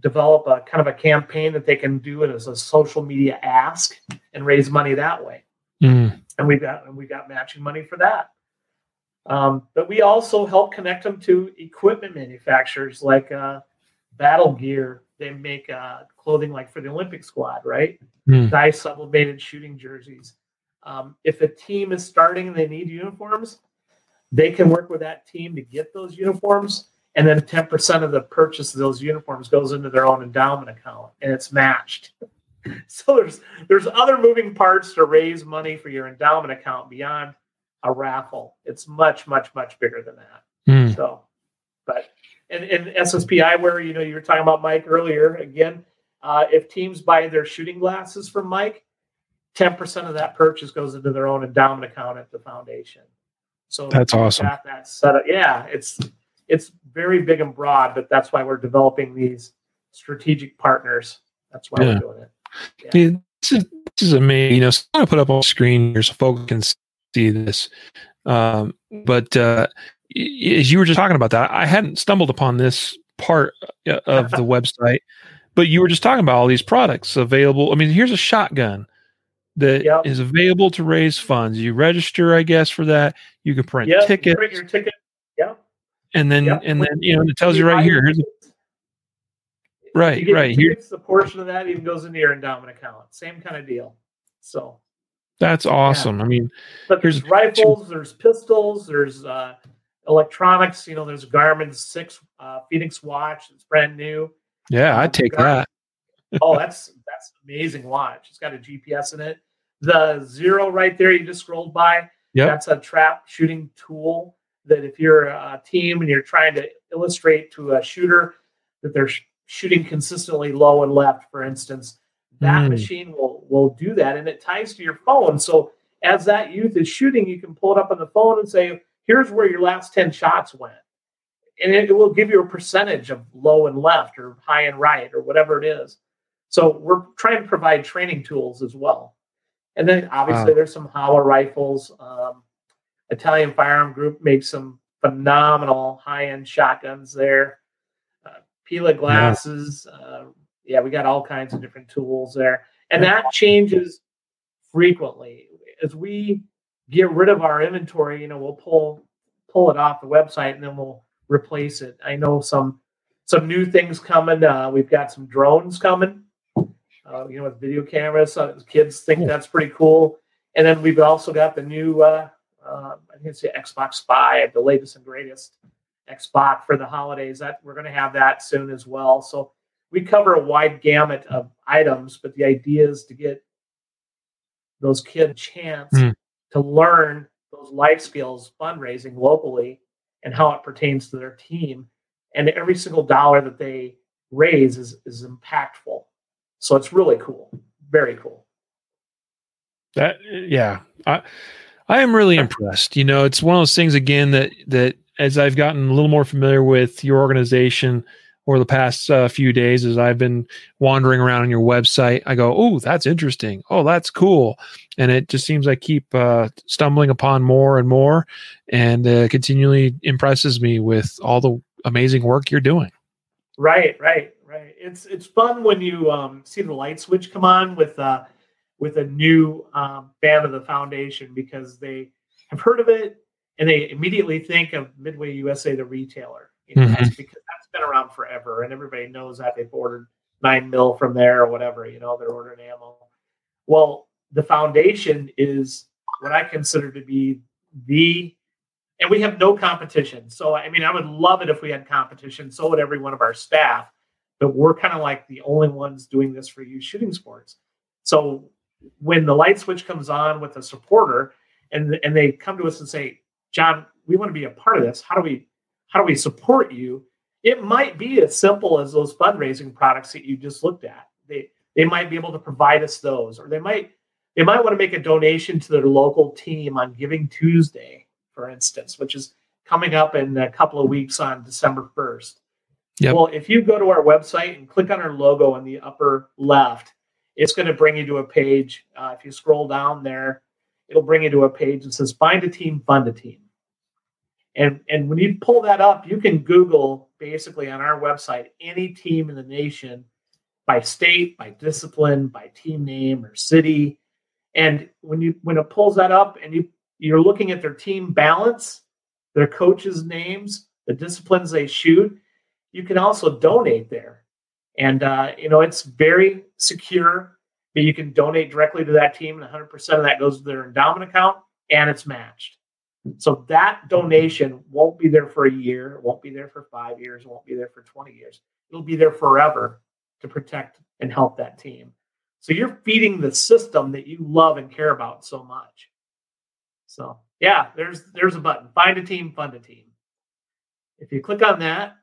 Speaker 2: develop a kind of a campaign that they can do it as a social media ask and raise money that way. Mm. And we've got and we got matching money for that. Um, but we also help connect them to equipment manufacturers like uh, Battle Gear. They make uh, clothing like for the Olympic squad, right?
Speaker 1: Hmm.
Speaker 2: Dye sublimated shooting jerseys. Um, if a team is starting and they need uniforms, they can work with that team to get those uniforms. And then 10% of the purchase of those uniforms goes into their own endowment account and it's matched. so there's there's other moving parts to raise money for your endowment account beyond a raffle. It's much, much, much bigger than that.
Speaker 1: Hmm.
Speaker 2: So, but and, and SSP eyewear, you know, you were talking about Mike earlier. Again, uh, if teams buy their shooting glasses from Mike, 10% of that purchase goes into their own endowment account at the foundation. So
Speaker 1: That's awesome.
Speaker 2: That set up. Yeah, it's it's very big and broad, but that's why we're developing these strategic partners. That's why
Speaker 1: Yeah.
Speaker 2: we're doing it.
Speaker 1: Yeah, this is this is amazing. You know, so I'm gonna put up on screen here so folks can see this. Um, but uh, as you were just talking about that, I hadn't stumbled upon this part uh, of the website. But you were just talking about all these products available. I mean, here's a shotgun that is
Speaker 2: Yep.
Speaker 1: available to raise funds. You register, I guess, for that. You can print
Speaker 2: you
Speaker 1: tickets,
Speaker 2: print your ticket. Yeah.
Speaker 1: and then
Speaker 2: Yep.
Speaker 1: and then you know it tells you right here. Here's a, Right,
Speaker 2: get
Speaker 1: right. Here-
Speaker 2: the portion of that even goes into your endowment account. Same kind of deal. So,
Speaker 1: that's awesome. I mean,
Speaker 2: but there's rifles, there's pistols, there's uh, electronics. You know, there's Garmin six uh, Fenix watch. It's brand new.
Speaker 1: yeah, I'd
Speaker 2: Um,
Speaker 1: take
Speaker 2: Gar-
Speaker 1: that.
Speaker 2: oh, that's that's an amazing watch. It's got a GPS in it. The zero right there you just scrolled by.
Speaker 1: Yeah,
Speaker 2: That's a trap shooting tool that if you're a team and you're trying to illustrate to a shooter that they're sh- shooting consistently low and left, for instance, that
Speaker 1: Mm.
Speaker 2: machine will will do that and it ties to your phone. So as that youth is shooting, you can pull it up on the phone and say, here's where your last 10 shots went. And it, it will give you a percentage of low and left or high and right or whatever it is. So we're trying to provide training tools as well. And then obviously there's some Howa rifles. Um, Italian Firearm Group makes some phenomenal high-end shotguns there. Uh, Pilla glasses. Uh, yeah, we got all kinds of different tools there, and that changes frequently as we get rid of our inventory. You know, we'll pull pull it off the website and then we'll replace it. I know some some new things coming. Uh, we've got some drones coming. Uh, you know, with video cameras, so kids think that's pretty cool. And then we've also got the new, uh, uh, I think it's the Xbox Spy, the latest and greatest Xbox for the holidays. That we're going to have that soon as well. So we cover a wide gamut of items, but the idea is to get those kids a chance
Speaker 1: Hmm.
Speaker 2: to learn those life skills, fundraising locally, and how it pertains to their team. And every single dollar that they raise is is impactful. So it's really cool, very cool.
Speaker 1: That yeah, I I am really impressed. You know, it's one of those things again that that as I've gotten a little more familiar with your organization over the past uh, few days, as I've been wandering around on your website, I go, "Oh, that's interesting. Oh, that's cool," and it just seems I keep uh, stumbling upon more and more, and uh, continually impresses me with all the amazing work you're doing.
Speaker 2: Right, right, right. It's it's fun when you um, see the light switch come on with uh, with a new um, fan of the foundation because they have heard of it and they immediately think of Midway USA, the retailer. You know,
Speaker 1: Mhm.
Speaker 2: that's because that's been around forever, and everybody knows that they've ordered nine mil from there or whatever. You know, they're ordering ammo. Well, the foundation is what I consider to be the and we have no competition. So I mean, I would love it if we had competition. So would every one of our staff, but we're kind of like the only ones doing this for youth shooting sports. So when the light switch comes on with a supporter, and and they come to us and say, John, we want to be a part of this. How do we how do we support you? It might be as simple as those fundraising products that you just looked at. They they might be able to provide us those, or they might they might want to make a donation to their local team on Giving Tuesday for instance, which is coming up in a couple of weeks on December 1st.
Speaker 1: Yep.
Speaker 2: Well, if you go to our website and click on our logo in the upper left, it's going to bring you to a page. Uh, if you scroll down there, it'll bring you to a page that says Find a Team, Fund a Team. And, and when you pull that up, you can Google basically on our website any team in the nation by state, by discipline, by team name or city. And when you when it pulls that up and you you're looking at their team balance, their coaches' names, the disciplines they shoot. You can also donate there. And, uh, you know, it's very secure, but you can donate directly to that team, and 100% of that goes to their endowment account and it's matched. So that donation won't be there for a year, won't be there for five years, won't be there for 20 years. It'll be there forever to protect and help that team. So you're feeding the system that you love and care about so much. So yeah, there's there's a button. Find a team, fund a team. If you click on that,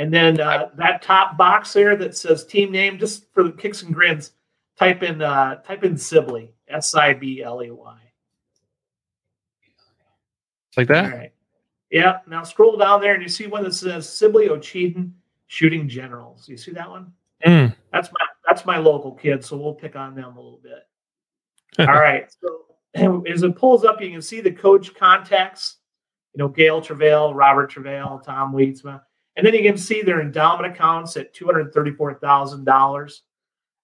Speaker 2: and then uh, that top box there that says team name, just for the kicks and grins, type in uh, type in Sibley, S I B L E Y.
Speaker 1: Like that?
Speaker 2: All right. Yeah. Now scroll down there and you see one that says Sibley Ocheyedan Shooting Generals. You see that one?
Speaker 1: Mm.
Speaker 2: That's my that's my local kid, so we'll pick on them a little bit. All right. So as it pulls up, you can see the coach contacts. You know, Gail Travail, Robert Travail, Tom Wheatsma. And then you can see their endowment accounts at two hundred thirty-four thousand um, dollars.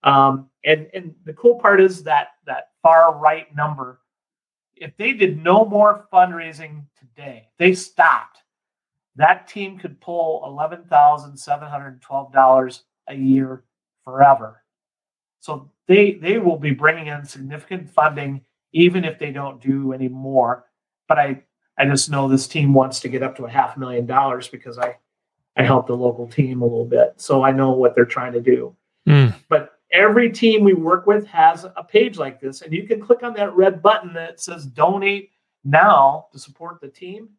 Speaker 2: And and the cool part is that that far right number if they did no more fundraising today, they stopped, that team could pull $11,712 a year forever. So they they will be bringing in significant funding even if they don't do any more. But I I just know this team wants to get up to a half million dollars because I I helped the local team a little bit, so I know what they're trying to do.
Speaker 1: Mm.
Speaker 2: But every team we work with has a page like this, and you can click on that red button that says donate now to support the team,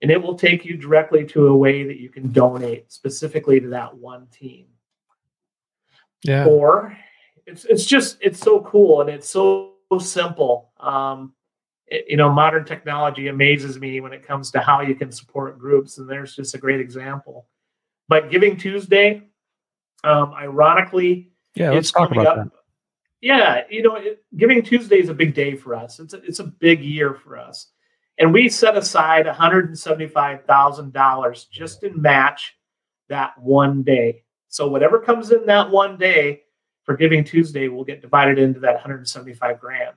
Speaker 2: and it will take you directly to a way that you can donate specifically to that one team.
Speaker 1: Yeah.
Speaker 2: Or it's it's just it's so cool and it's so simple. Um, it, you know, modern technology amazes me when it comes to how you can support groups, and there's just a great example. But Giving Tuesday, um, ironically,
Speaker 1: yeah, let's talk about up. that.
Speaker 2: Yeah, you know, it, Giving Tuesday is a big day for us. It's a, it's a big year for us, and we set aside one hundred and seventy five thousand dollars just in match that one day. So whatever comes in that one day for Giving Tuesday will get divided into that one hundred seventy five grand,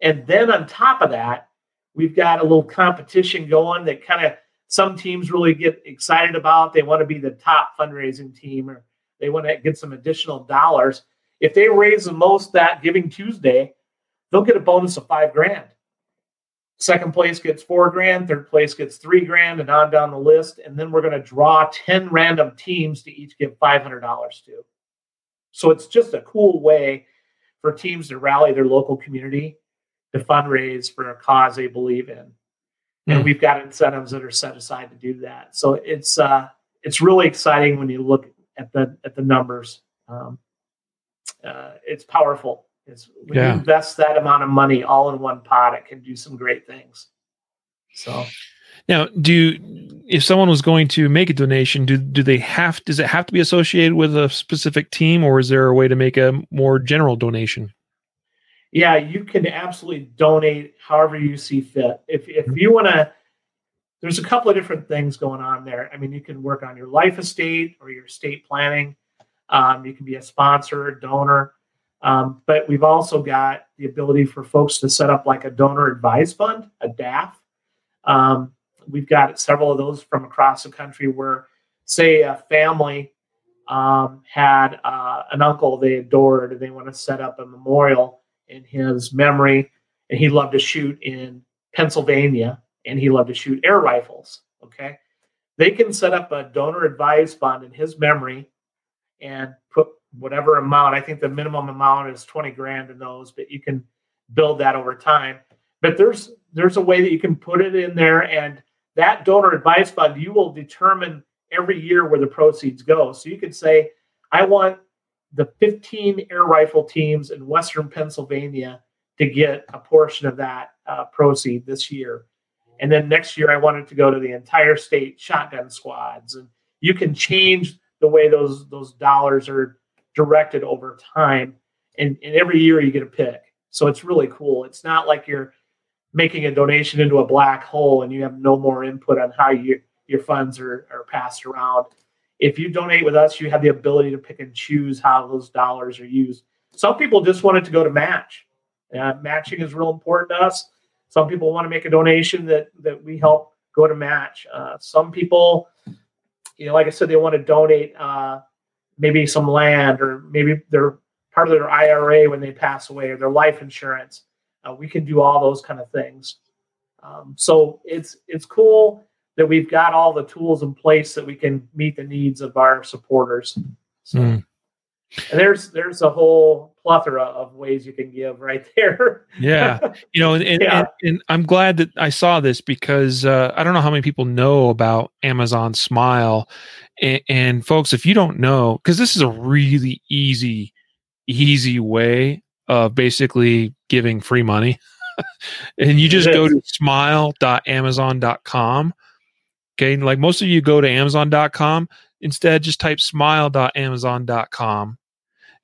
Speaker 2: and then on top of that, we've got a little competition going that kind of some teams really get excited about. They want to be the top fundraising team or they want to get some additional dollars. If they raise the most that Giving Tuesday, they'll get a bonus of five grand. Second place gets four grand, third place gets three grand, and on down the list. And then we're going to draw 10 random teams to each give $500 to. So it's just a cool way for teams to rally their local community to fundraise for a cause they believe in. And hmm. we've got incentives that are set aside to do that. So it's uh, it's really exciting when you look at the at the numbers. Um, uh, it's powerful. It's when yeah. you invest that amount of money all in one pot, it can do some great things. So
Speaker 1: now, do you, if someone was going to make a donation, do do they have does it have to be associated with a specific team, or is there a way to make a more general donation?
Speaker 2: Yeah, you can absolutely donate however you see fit. If if you want to there's a couple of different things going on there. I mean, you can work on your life estate or your estate planning. Um, you can be a sponsor, donor. Um, but we've also got the ability for folks to set up like a donor advised fund, a DAF. Um, we've got several of those from across the country where, say, a family um, had uh, an uncle they adored and they want to set up a memorial in his memory, and he loved to shoot in Pennsylvania and he loved to shoot air rifles. Okay. They can set up a donor advised fund in his memory and put whatever amount. I think the minimum amount is 20 grand in those, but you can build that over time. But there's there's a way that you can put it in there and that donor advised fund, you will determine every year where the proceeds go. So you could say, I want the 15 air rifle teams in Western Pennsylvania to get a portion of that uh, proceed this year. And then next year, I wanted to go to the entire state shotgun squads. And you can change the way those those dollars are directed over time. And, and every year you get a pick. So it's really cool. It's not like you're making a donation into a black hole and you have no more input on how you, your funds are, are passed around. If you donate with us, you have the ability to pick and choose how those dollars are used. Some people just want it to go to match. Uh, matching is real important to us. Some people want to make a donation that that we help go to match. Uh, some people, you know, like I said, they want to donate uh, maybe some land or maybe they're part of their IRA when they pass away or their life insurance. Uh, we can do all those kind of things. Um, so it's it's cool that we've got all the tools in place that we can meet the needs of our supporters. So, mm. and there's there's a whole plethora of ways you can give right there.
Speaker 1: yeah, you know, and, and, yeah. and, and, I'm glad that I saw this because uh, I don't know how many people know about Amazon Smile, and, and folks, if you don't know, because this is a really easy, easy way of basically giving free money. and you just go to smile.amazon.com. Okay. Like most of you go to amazon.com. Instead, just type smile.amazon.com.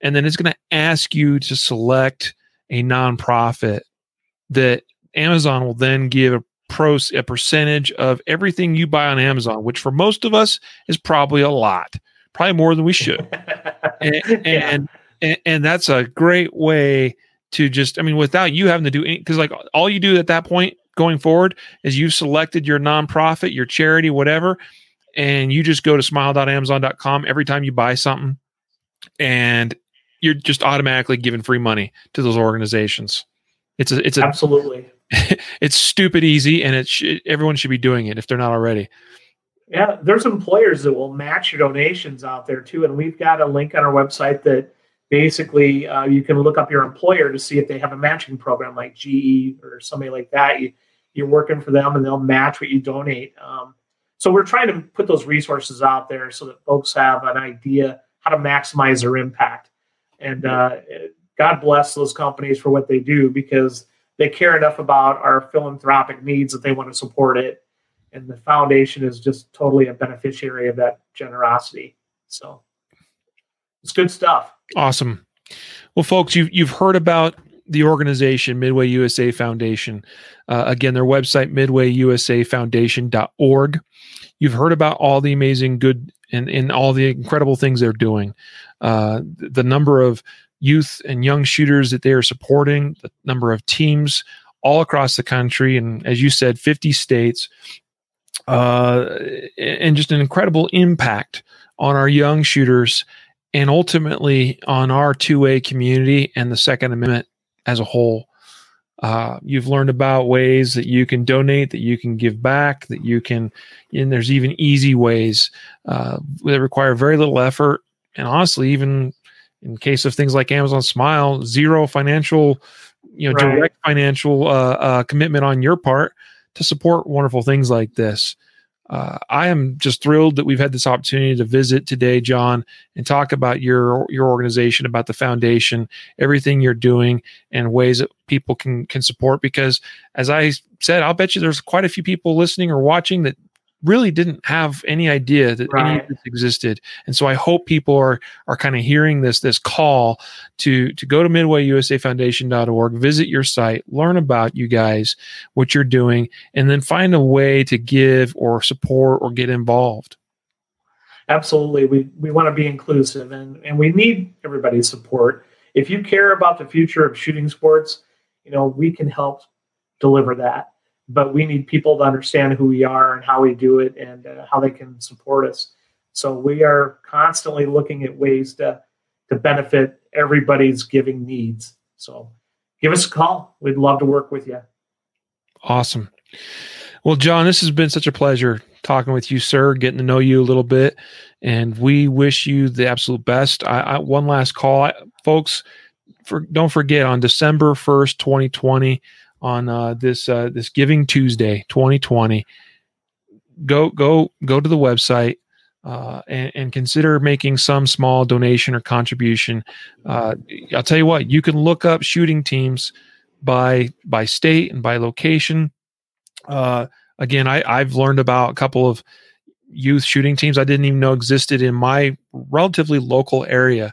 Speaker 1: And then it's going to ask you to select a nonprofit that Amazon will then give a pros a percentage of everything you buy on Amazon, which for most of us is probably a lot, probably more than we should. and, and, and, and that's a great way to just, I mean, without you having to do any, because like all you do at that point going forward is you've selected your nonprofit, your charity, whatever, and you just go to smile.amazon.com every time you buy something and you're just automatically giving free money to those organizations. It's a, it's a,
Speaker 2: absolutely,
Speaker 1: it's stupid easy and it sh- everyone should be doing it if they're not already.
Speaker 2: Yeah, there's employers that will match your donations out there too, and we've got a link on our website that basically uh, you can look up your employer to see if they have a matching program like GE or somebody like that. You, you're working for them and they'll match what you donate. Um, so we're trying to put those resources out there so that folks have an idea how to maximize their impact. And uh, God bless those companies for what they do because they care enough about our philanthropic needs that they want to support it. And the foundation is just totally a beneficiary of that generosity. So it's good stuff.
Speaker 1: Awesome. Well, folks, you've you've heard about the organization Midway USA Foundation. Uh, again, their website midwayusafoundation.org. You've heard about all the amazing good and, and all the incredible things they're doing. Uh, the number of youth and young shooters that they are supporting, the number of teams all across the country, and as you said, 50 states, uh, and just an incredible impact on our young shooters and ultimately on our 2A community and the Second Amendment as a whole. Uh, you've learned about ways that you can donate, that you can give back, that you can, and there's even easy ways uh, that require very little effort. And honestly, even in case of things like Amazon Smile, zero financial, you know, right. direct financial uh, uh commitment on your part to support wonderful things like this uh, I am just thrilled that we've had this opportunity to visit today, John, and talk about your your organization, about the foundation, everything you're doing, and ways that people can can support. Because, as I said, I'll bet you there's quite a few people listening or watching that really didn't have any idea that right. any of this existed. And so I hope people are are kind of hearing this this call to to go to midwayusafoundation.org, visit your site, learn about you guys, what you're doing, and then find a way to give or support or get involved.
Speaker 2: Absolutely. We we want to be inclusive and, and we need everybody's support. If you care about the future of shooting sports, you know, we can help deliver that but we need people to understand who we are and how we do it and uh, how they can support us. So we are constantly looking at ways to to benefit everybody's giving needs. So give us a call. We'd love to work with you.
Speaker 1: Awesome. Well, John, this has been such a pleasure talking with you, sir, getting to know you a little bit. And we wish you the absolute best. I, I one last call, I, folks. For, don't forget on December 1st, 2020, on uh, this uh, this Giving Tuesday 2020. Go go go to the website uh, and, and, consider making some small donation or contribution. Uh, I'll tell you what, you can look up shooting teams by by state and by location. Uh, again, I, I've learned about a couple of youth shooting teams I didn't even know existed in my relatively local area.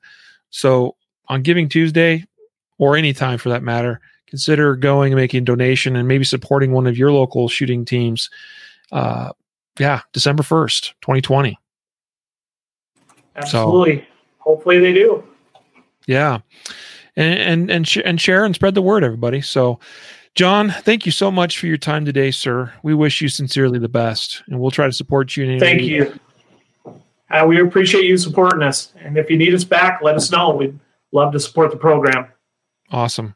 Speaker 1: So on Giving Tuesday, or any time for that matter, consider going and making a donation and maybe supporting one of your local shooting teams. Uh, yeah, December 1st, 2020.
Speaker 2: Absolutely. So, Hopefully they do.
Speaker 1: Yeah. And, and, and, sh- and share and spread the word, everybody. So John, thank you so much for your time today, sir. We wish you sincerely the best, and we'll try to support you.
Speaker 2: thank you. Uh, we appreciate you supporting us, and if you need us back, let us know. We'd love to support the program.
Speaker 1: Awesome.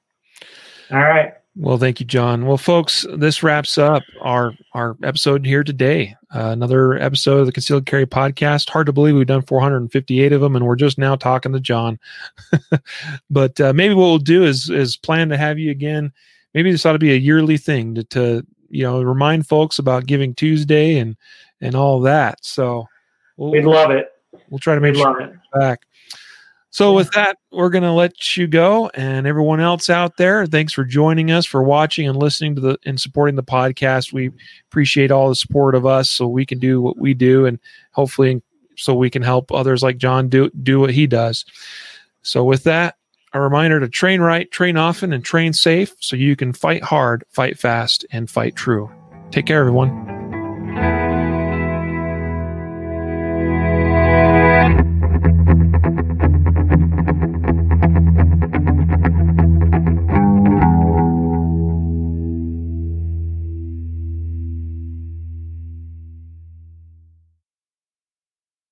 Speaker 2: All right.
Speaker 1: Well, thank you, John. Well, folks, this wraps up our our episode here today. Uh, another episode of the Concealed Carry podcast. Hard to believe we've done 458 of them, and we're just now talking to John. but uh, maybe what we'll do is is plan to have you again. Maybe this ought to be a yearly thing to, to you know remind folks about Giving Tuesday and and all that. So
Speaker 2: we'll, we'd love it.
Speaker 1: We'll try to make
Speaker 2: We'd
Speaker 1: sure back. So with that, we're going to let you go, and everyone else out there, thanks for joining us, for watching and listening to the and supporting the podcast. We appreciate all the support of us, so we can do what we do, and hopefully, so we can help others like John do do what he does. So with that, a reminder to train right, train often, and train safe, so you can fight hard, fight fast, and fight true. Take care, everyone.